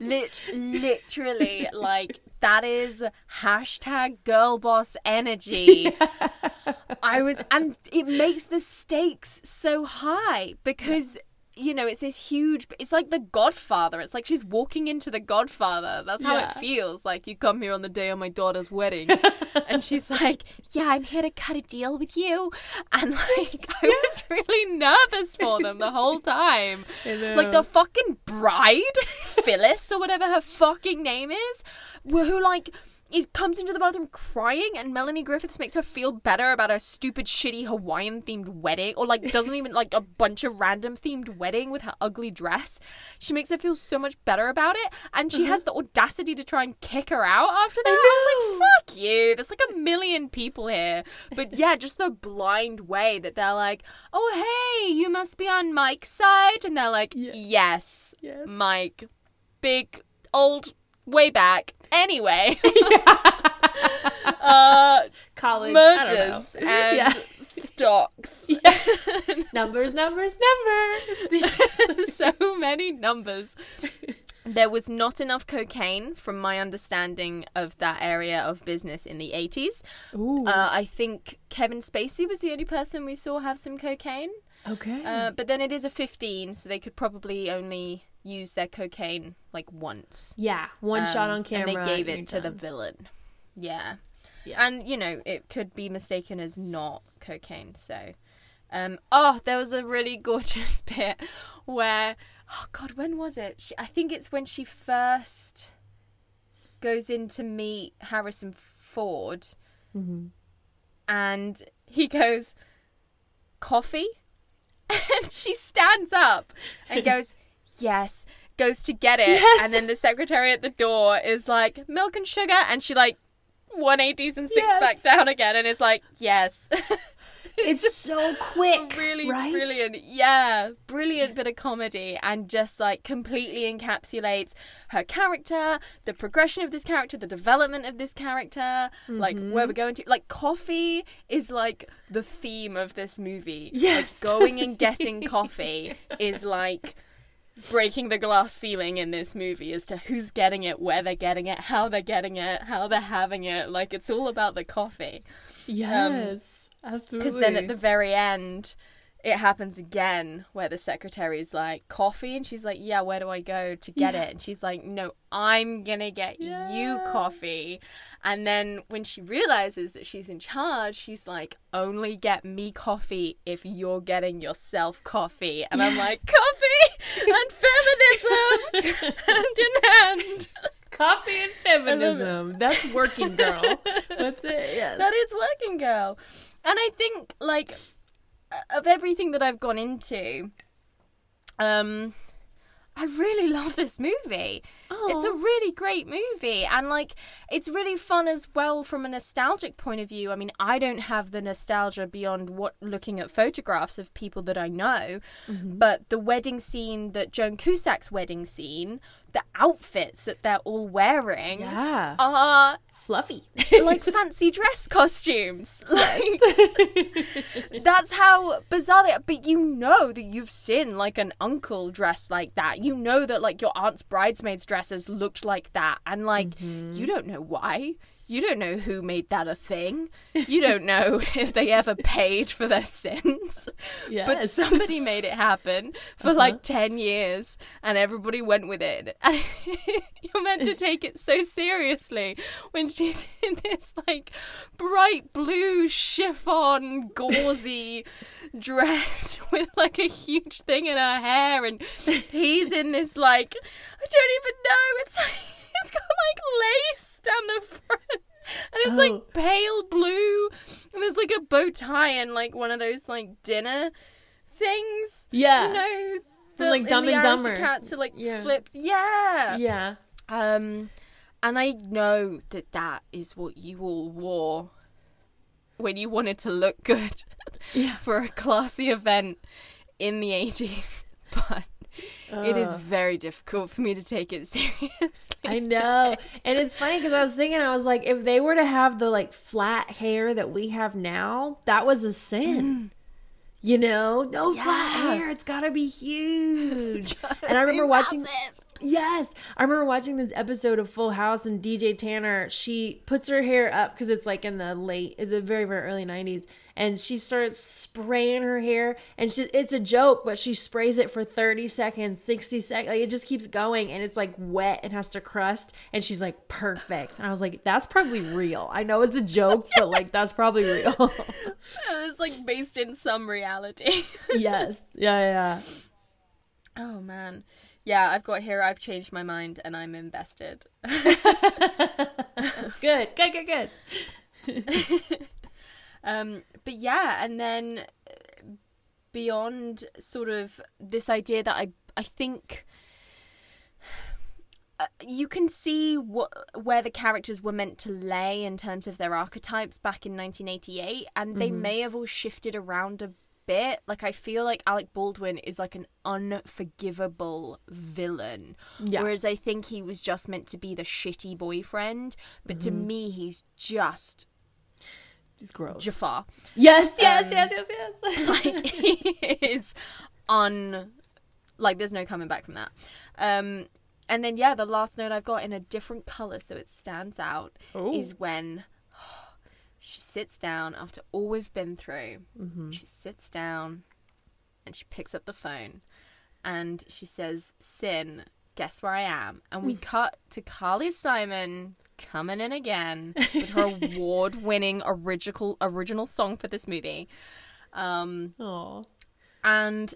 Lit- literally, like that is hashtag girl boss energy. (laughs) I was, and it makes the stakes so high because you know it's this huge. It's like the Godfather. It's like she's walking into the Godfather. That's how Yeah. it feels. Like you come here on the day of my daughter's wedding, (laughs) and she's like, "Yeah, I'm here to cut a deal with you," and like I was really nervous for them the whole time. (laughs) Like the fucking bride, (laughs) Phyllis or whatever her fucking name is, who like is comes into the bathroom crying and Melanie Griffiths makes her feel better about her stupid shitty Hawaiian themed wedding or like doesn't even like a bunch of random themed wedding with her ugly dress. She makes her feel so much better about it and she has mm-hmm. the audacity to try and kick her out after that. I, was like, fuck you. There's like a million people here. But yeah, just the blind way that they're like, "Oh, hey, you must be on Mike's side." And they're like, Yeah. "Yes, Yes. Mike. Big old way back." Anyway, (laughs) uh College I don't know. mergers and (laughs) Yeah. stocks. (laughs) numbers, numbers, numbers. so many numbers. There was not enough cocaine, from my understanding of that area of business in the 80s. Ooh. Uh, I think Kevin Spacey was the only person we saw have some cocaine. okay. Uh, but then it is a 15, so they could probably only use their cocaine like once. yeah, one shot Um, on camera. And they gave it to you're the villain. Yeah. Yeah. And, you know, it could be mistaken as not cocaine. So, um, oh, there was a really (laughs) gorgeous bit where, oh, God, when was it? She, I think it's when she first goes in to meet Harrison Ford Mhm. and he goes, coffee? (laughs) And she stands up and (laughs) goes, yes, goes to get it. Yes. And then the secretary at the door is like, milk and sugar. And she like 180s and six Yes. back down again and is like, yes. (laughs) It's so quick. really right? brilliant. Yeah, brilliant bit of comedy and just like completely encapsulates her character, the progression of this character, the development of this character, like Mm-hmm. where we're going to. Like coffee is like the theme of this movie. Yes. Like going and getting (laughs) coffee is like breaking the glass ceiling in this movie as to who's getting it, where they're getting it, how they're getting it, how they're having it. Like it's all about the coffee. Um, yes, absolutely. Because then at the very end, it happens again where the secretary's like, coffee? And she's like, yeah, where do I go to get it? And she's like, no, I'm going to get you coffee. And then when she realizes that she's in charge, she's like, only get me coffee if you're getting yourself coffee. And I'm like, coffee and feminism (laughs) hand in hand. coffee and feminism. That's working girl. (laughs) That's it. Yes. That is working girl. And I think like of everything that I've gone into, um I really (laughs) love this movie. It's a really great movie and like it's really fun as well from a nostalgic point of view. I mean, I don't have the nostalgia beyond what looking at photographs of people that I know, Mm-hmm. but the wedding scene that Joan Cusack's wedding scene, the outfits that they're all wearing yeah. are Fluffy. (laughs) like fancy dress costumes. (laughs) Like that's how bizarre they are. But you know that you've seen like an uncle dressed like that. You know that like your aunt's bridesmaids dresses looked like that, and like you mm-hmm. don't know why. You don't know who made that a thing. You don't know (laughs) if they ever paid for their sins. Yes. But somebody made it happen for uh-huh. like 10 years and everybody went with it. (laughs) And you're meant to take it so seriously when she's (laughs) in this like bright blue chiffon gauzy dress with like a huge thing in her hair and he's in this like I don't even know it's like it's got like lace down the front and it's Oh. like pale blue and there's like a bow tie and like one of those like dinner things Yeah. you know the, like, Dumb the and Dumber. Aristocats are like Yeah. flips yeah yeah. um and I know that that is what you all wore when you wanted to look good Yeah. (laughs) for a classy event in the 80s (laughs) but it is very difficult for me to take it (laughs) seriously I know. And it's funny because I was thinking, I was like, if they were to have the like flat hair that we have now, that was a sin. You know, no flat Mm. Hair. It's got to be (laughs) huge. and I remember watching. Yes, I remember watching this episode of Full House and DJ Tanner. She puts her hair up because it's like in the late, the very very early '90s, and she starts spraying her hair. And she, it's a joke, but she sprays it for 30 seconds, 60 seconds. Like it just keeps going, and it's like wet and has to crust. And she's like perfect. And I was like, that's probably real. I know it's a joke, but like that's probably real. (laughs) it's like based in some reality yes. Yeah. Yeah. oh man yeah I've got here I've changed my mind and I'm invested (laughs) good, good, good, good. (laughs) um, but yeah, and then uh, beyond sort of this idea that I I think uh, you can see what where the characters were meant to lay in terms of their archetypes back in 1988 and they Mm-hmm. may have all shifted around a bit like i feel like alec baldwin is like an unforgivable villain Yeah. whereas i think he was just meant to be the shitty boyfriend but to Mm-hmm. me he's just It's gross. jafar yes, yes, Um, yes, yes, yes. (laughs) like he is un like there's no coming back from that um and then yeah the last note i've got in a different color so it stands out Ooh. is when she sits down after all we've been through Mm-hmm. she sits down and she picks up the phone and she says Cyn guess where i am and we (laughs) cut to carly simon coming in again with her (laughs) award-winning original original song for this movie um Aw. and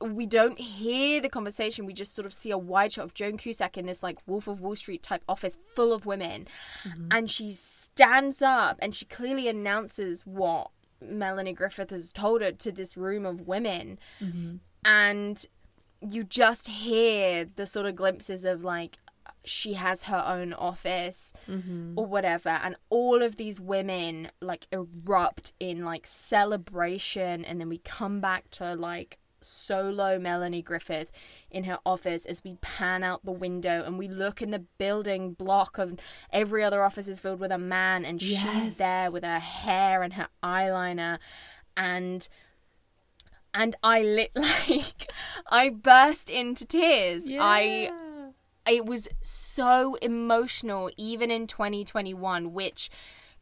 we don't hear the conversation. We just sort of see a wide shot of Joan Cusack in this like Wolf of Wall Street type office full of women, mm-hmm. and she stands up and she clearly announces what Melanie Griffith has told her to this room of women, mm-hmm. and you just hear the sort of glimpses of like she has her own office mm-hmm. or whatever. And all of these women like erupt in like celebration. And then we come back to like solo Melanie Griffith in her office as we pan out the window and we look in the building block of every other office is filled with a man and Yes. she's there with her hair and her eyeliner and and I lit (laughs) like I burst into tears. I it was so emotional even in 2021 which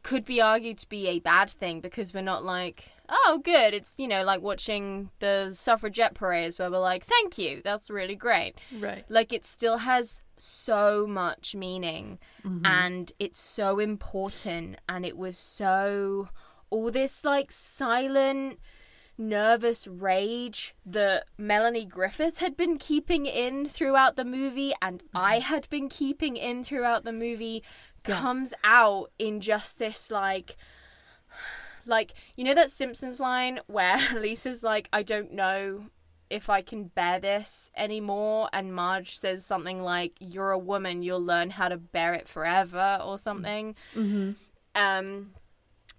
could be argued to be a bad thing because we're not like oh good it's you know like watching the suffragette parades where we're like thank you that's really great right. like it still has so much meaning mm-hmm. and it's so important and it was so all this like silent nervous rage that Melanie Griffith had been keeping in throughout the movie and mm-hmm. I had been keeping in throughout the movie Yeah. comes out in just this like like you know that Simpsons line where (laughs) Lisa's like I don't know if I can bear this anymore and Marge says something like you're a woman you'll learn how to bear it forever or something Mm-hmm. um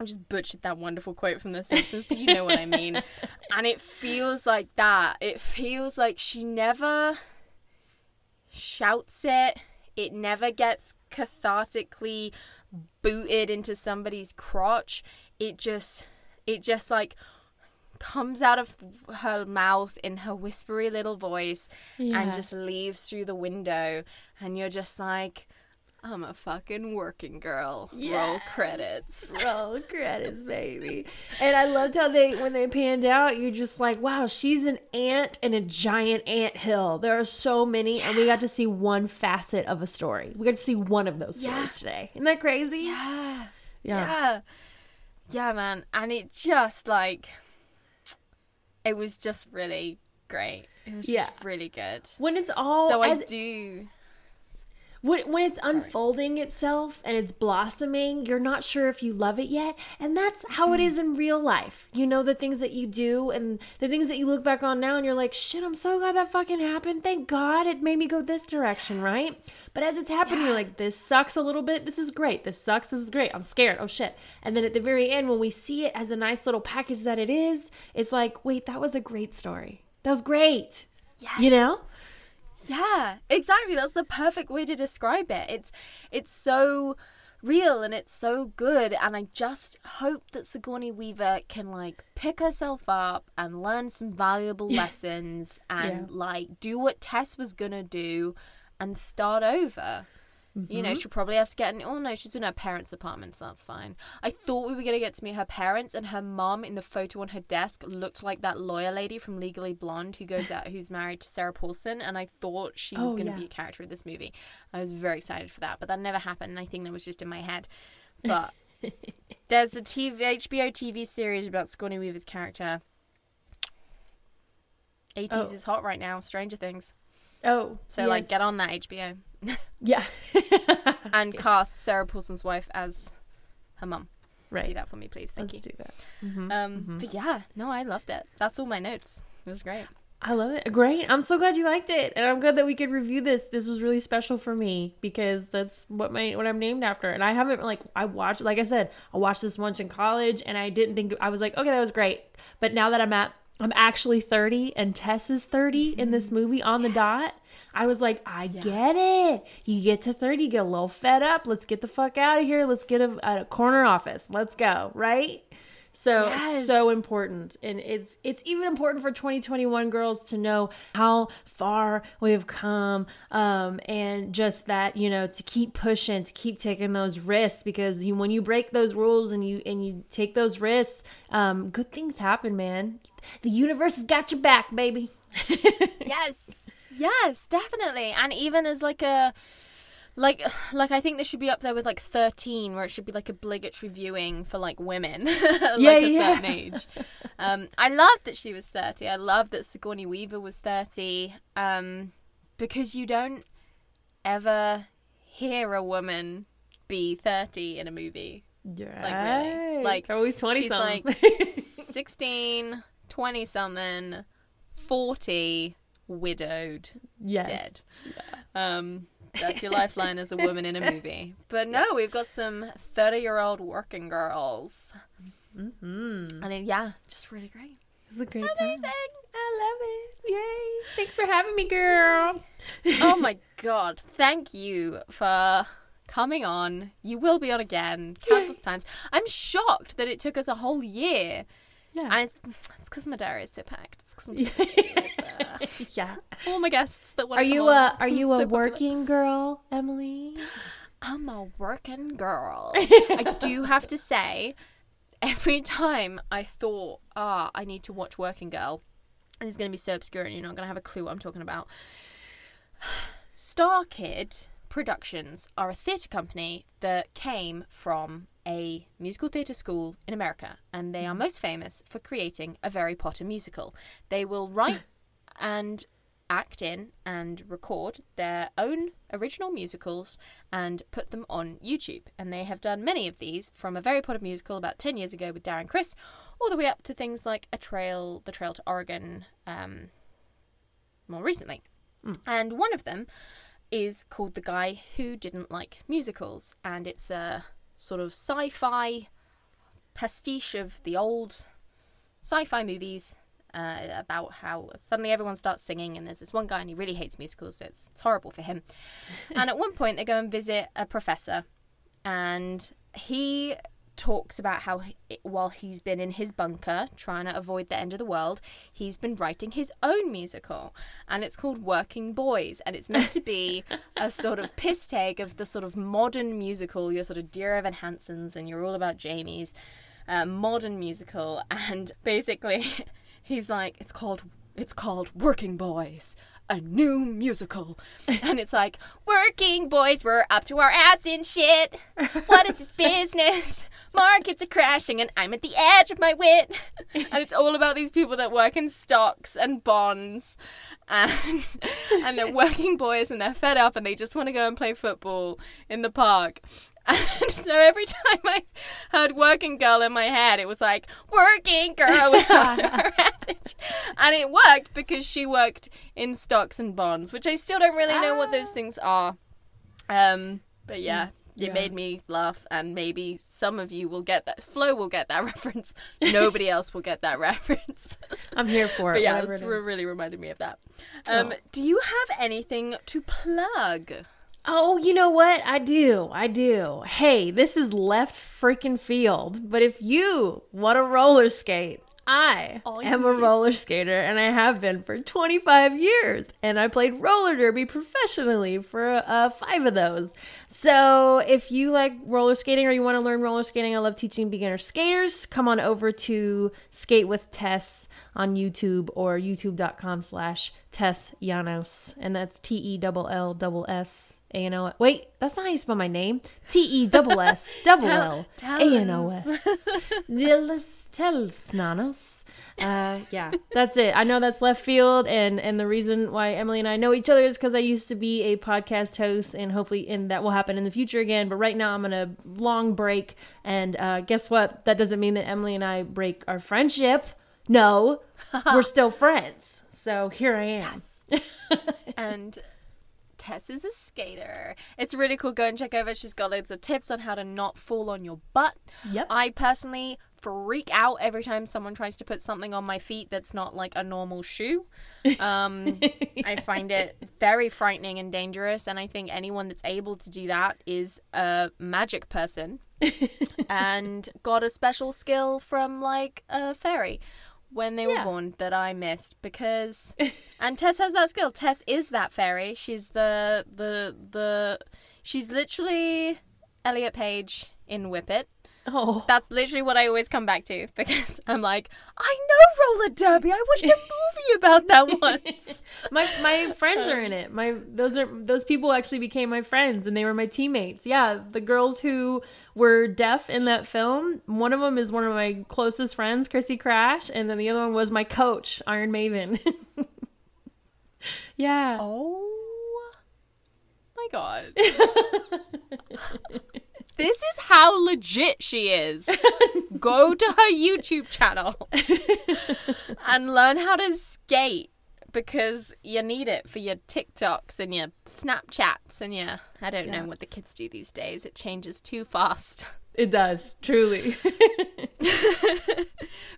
I just butchered that wonderful quote from The Simpsons, but you know what I mean. (laughs) And it feels like that. It feels like she never shouts it. It never gets cathartically booted into somebody's crotch. It just, it just like comes out of her mouth in her whispery little voice Yeah. and just leaves through the window. And you're just like, I'm a fucking working girl. Roll credits. (laughs) Roll credits, baby. And I loved how they when they panned out, you're just like, wow, she's an ant in a giant ant hill. There are so many, and we got to see one facet of a story. We got to see one of those Yeah. stories today. Isn't that crazy? Yeah. Yeah. Yeah. Yeah, man. And it just like it was just really great. It was Yeah. just really good. When it's all so I do when, when it's unfolding itself and it's blossoming, you're not sure if you love it yet. And that's how it hmm. is in real life. You know, the things that you do and the things that you look back on now and you're like, shit, I'm so glad that fucking happened. Thank God it made me go this direction, right? But as it's happening, you're like, this sucks a little bit. This is great. This sucks. This is great. I'm scared. Oh shit. And then at the very end, when we see it as a nice little package that it is, it's like, wait, that was a great story. That was great. Yes. You know? Yeah, exactly. That's the perfect way to describe it. It's it's so real and it's so good and I just hope that Sigourney Weaver can like pick herself up and learn some valuable (laughs) lessons and like do what Tess was going to do and start over. You know, mm-hmm. she'll probably have to get an. Oh no, she's in her parents' apartment, so that's fine. I thought we were gonna get to meet her parents, and her mum in the photo on her desk looked like that lawyer lady from Legally Blonde who goes out, who's married to Sarah Paulson, and I thought she was Oh, gonna yeah. be a character in this movie. I was very excited for that, but that never happened. And I think that was just in my head. But (laughs) there's a TV HBO TV series about Sigourney Weaver's character. 80s Oh. is hot right now. Stranger Things. Oh. So like, get on that HBO. (laughs) Yeah. (laughs) and cast Sarah Paulson's wife as her mum. Do that for me, please. Thank Let's you. do that. Mhm. Um, But yeah, no, I loved it. That's all my notes. It was great. I love it. Great. I'm so glad you liked it. And I'm glad that we could review this. This was really special for me because that's what my what I'm named after. And I haven't like I watched like I said, I watched this once in college and I didn't think I was like, okay, that was great. But now that I'm at I'm actually 30 and Tess is 30 in this mm-hmm. movie on the dot. I was like, I get it. You get to 30, get a little fed up. Let's get the fuck out of here. Let's get a, a corner office. Let's go. Right? So Yes. so important, and it's it's even important for 2021 girls to know how far we have come, um, and just that you know to keep pushing, to keep taking those risks because you when you break those rules and you and you take those risks, um, good things happen, man. The universe has got your back, baby. (laughs) yes yes definitely and even as like a like (sighs) like i think this should be up there with like 13 where it should be like obligatory viewing for like women (laughs) like Yeah, a yeah. certain age um i loved that she was 30 i loved that sigourney weaver was 30 um because you don't ever hear a woman be 30 in a movie really. Like, always 20 she's something. like (laughs) 16 20 something 40 widowed dead. Um, that's your (laughs) lifeline as a woman in a movie. But no, we've got some 30 year old working girls. Mm-hmm. And it, yeah, just really great. It's a great Amazing. time. I love it. Yay. Thanks for having me, girl. oh my (laughs) god. Thank you for coming on. You will be on again countless times. I'm shocked that it took us a whole year. Yeah. And it's because my diary is so packed. It's 'cause I'm so busy with, yeah. all my guests that Are you a are you a working girl, Emily? I'm a working girl. (laughs) I do have to say, every time I thought, ah, I need to watch Working Girl, and it's going to be so obscure and you're not going to have a clue what I'm talking about. Star Kid Productions are a theatre company that came from a musical theatre school in America, and they are most famous for creating a Harry Potter musical. They will write (laughs) and act in and record their own original musicals and put them on YouTube. And they have done many of these from a Harry Potter musical about 10 years ago with Darren Criss, all the way up to things like A Trail, The Trail to Oregon, um, more recently. And one of them is called The Guy Who Didn't Like Musicals. And it's a sort of sci fi pastiche of the old sci fi movies uh, about how suddenly everyone starts singing, and there's this one guy and he really hates musicals, so it's, it's horrible for him. (laughs) and at one point, they go and visit a professor, and he talks about how he, while he's been in his bunker trying to avoid the end of the world, he's been writing his own musical, and it's called Working Boys, and it's meant to be (laughs) a sort of piss take of the sort of modern musical, your sort of Dear Evan Hansons, and you're all about Jamie's uh, modern musical, and basically. (laughs) he's like it's called it's called working boys a new musical. And it's like working boys we're up to our ass in shit. What is this (laughs) business? Markets are crashing and i'm at the edge of my wit. And it's all about these people that work in stocks and bonds. And and they're working boys and they're fed up and they just want to go and play football in the park and (laughs) so every time I heard working girl in my head, it was like working girl without (laughs) her message. And it worked because she worked in stocks and bonds, which I still don't really know what those things are. Um, but yeah, it Yeah. made me laugh, and maybe some of you will get that. Flo will get that (laughs) reference. Nobody else will get that reference. I'm here for it. but yeah, it's it re- really reminded me of that. Um, Oh. Do you have anything to plug? Oh, you know what? I do. I do. Hey, this is left freaking field. But if you want to roller skate, I Oh, am a roller skater and I have been for 25 years. And I played roller derby professionally for uh, five of those. So if you like roller skating or you want to learn roller skating, I love teaching beginner skaters. Come on over to Skate with Tess on YouTube or youtube.com slash Tess Janos. And that's T E L L S A N O. Wait, that's not how you spell my name. T E (laughs) double S double L A N O S. (laughs) Telsnanos. Uh, yeah, (laughs) that's it. I know that's left field, and and the reason why Emily and I know each other is because I used to be a podcast host, and hopefully, and that will happen in the future again. But right now, I'm on a long break, and uh, guess what? That doesn't mean that Emily and I break our friendship. No, we're still friends. So here I am. Yes. and Tess is a skater. It's really cool. Go and check over. She's got loads of tips on how to not fall on your butt. Yep. I personally freak out every time someone tries to put something on my feet that's not like a normal shoe. Um, (laughs) I find it very frightening and dangerous, and I think anyone that's able to do that is a magic person (laughs) and got a special skill from like a fairy when they were born that I missed because (laughs) and Tess has that skill. Tess is that fairy. She's the the the she's literally Elliot Page in Whip It. Oh, That's literally what I always come back to (laughs) because I'm like, I know roller derby. I watched a movie about that (laughs) once. my my friends are in it. My those are those people actually became my friends and they were my teammates. Yeah, the girls who were deaf in that film. One of them is one of my closest friends, Chrissy Crash, and then the other one was my coach, Iron Maven. (laughs) yeah. oh my god. This is how legit she is. (laughs) Go to her YouTube channel (laughs) and learn how to skate because you need it for your TikToks and your Snapchats and your I don't Yeah. know what the kids do these days. It changes too fast. It does, truly. (laughs)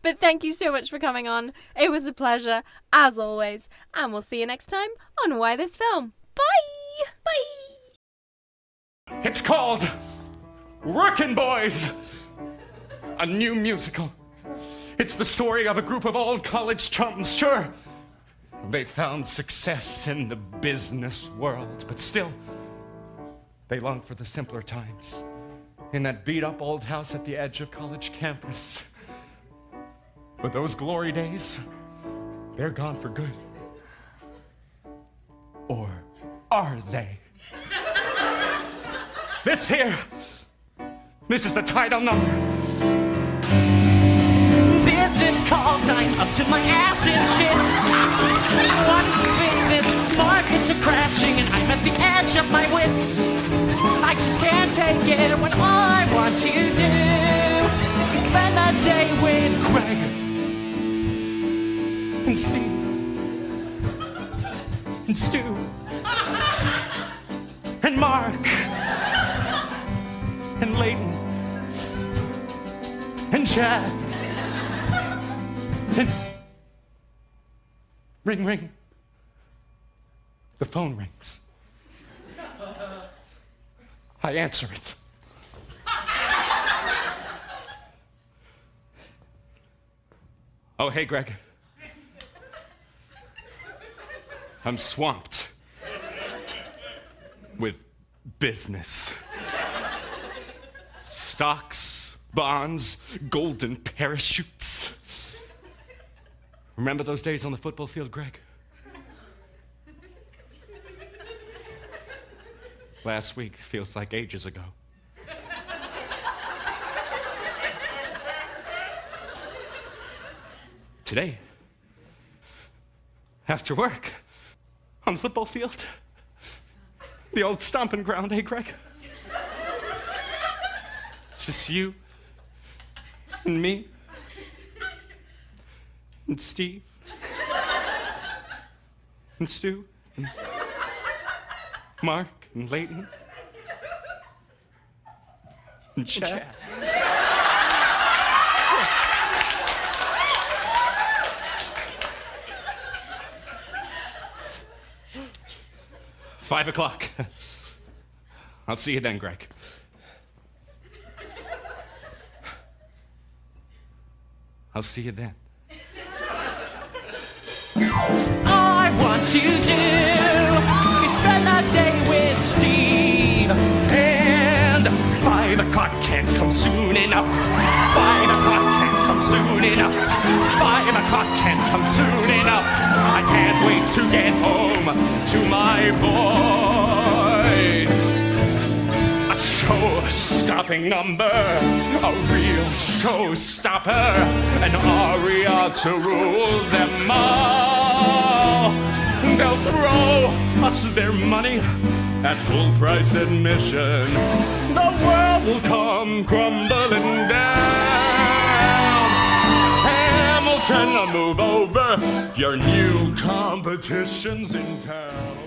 But thank you so much for coming on. It was a pleasure, as always, and we'll see you next time on Why This Film. Bye! Bye! It's called Workin' Boys, a new musical. It's the story of a group of old college chums, sure. They found success in the business world, but still, they long for the simpler times in that beat up old house at the edge of college campus. But those glory days, they're gone for good. Or are they? (laughs) This here. This is the title number. Business calls, I'm up to my ass in shit. What's business? Markets are crashing and I'm at the edge of my wits. I just can't take it when all I want to do is spend the day with Greg. And Steve. And Stu. And Mark. And Layton. And Chad. And. Ring, ring. The phone rings. I answer it. Oh, hey, Greg. I'm swamped with business. Stocks, bonds, golden parachutes. Remember those days on the football field, Greg? Last week feels like ages ago. Today, after work, on the football field, the old stomping ground, eh, Greg? Just you and me and Steve and Stu and Mark and Layton and Chad. Five o'clock. I'll see you then, Greg. I'll see you then. I want to do is spend the day with Steve. And five o'clock can't come soon enough. Five o'clock can't come soon enough. Five o'clock can't come soon enough. I can't wait to get home to my boys. Show-stopping number, a real showstopper, an aria to rule them all. They'll throw us their money at full price admission. The world will come crumbling down. Hamilton, move over. Your new competition's in town.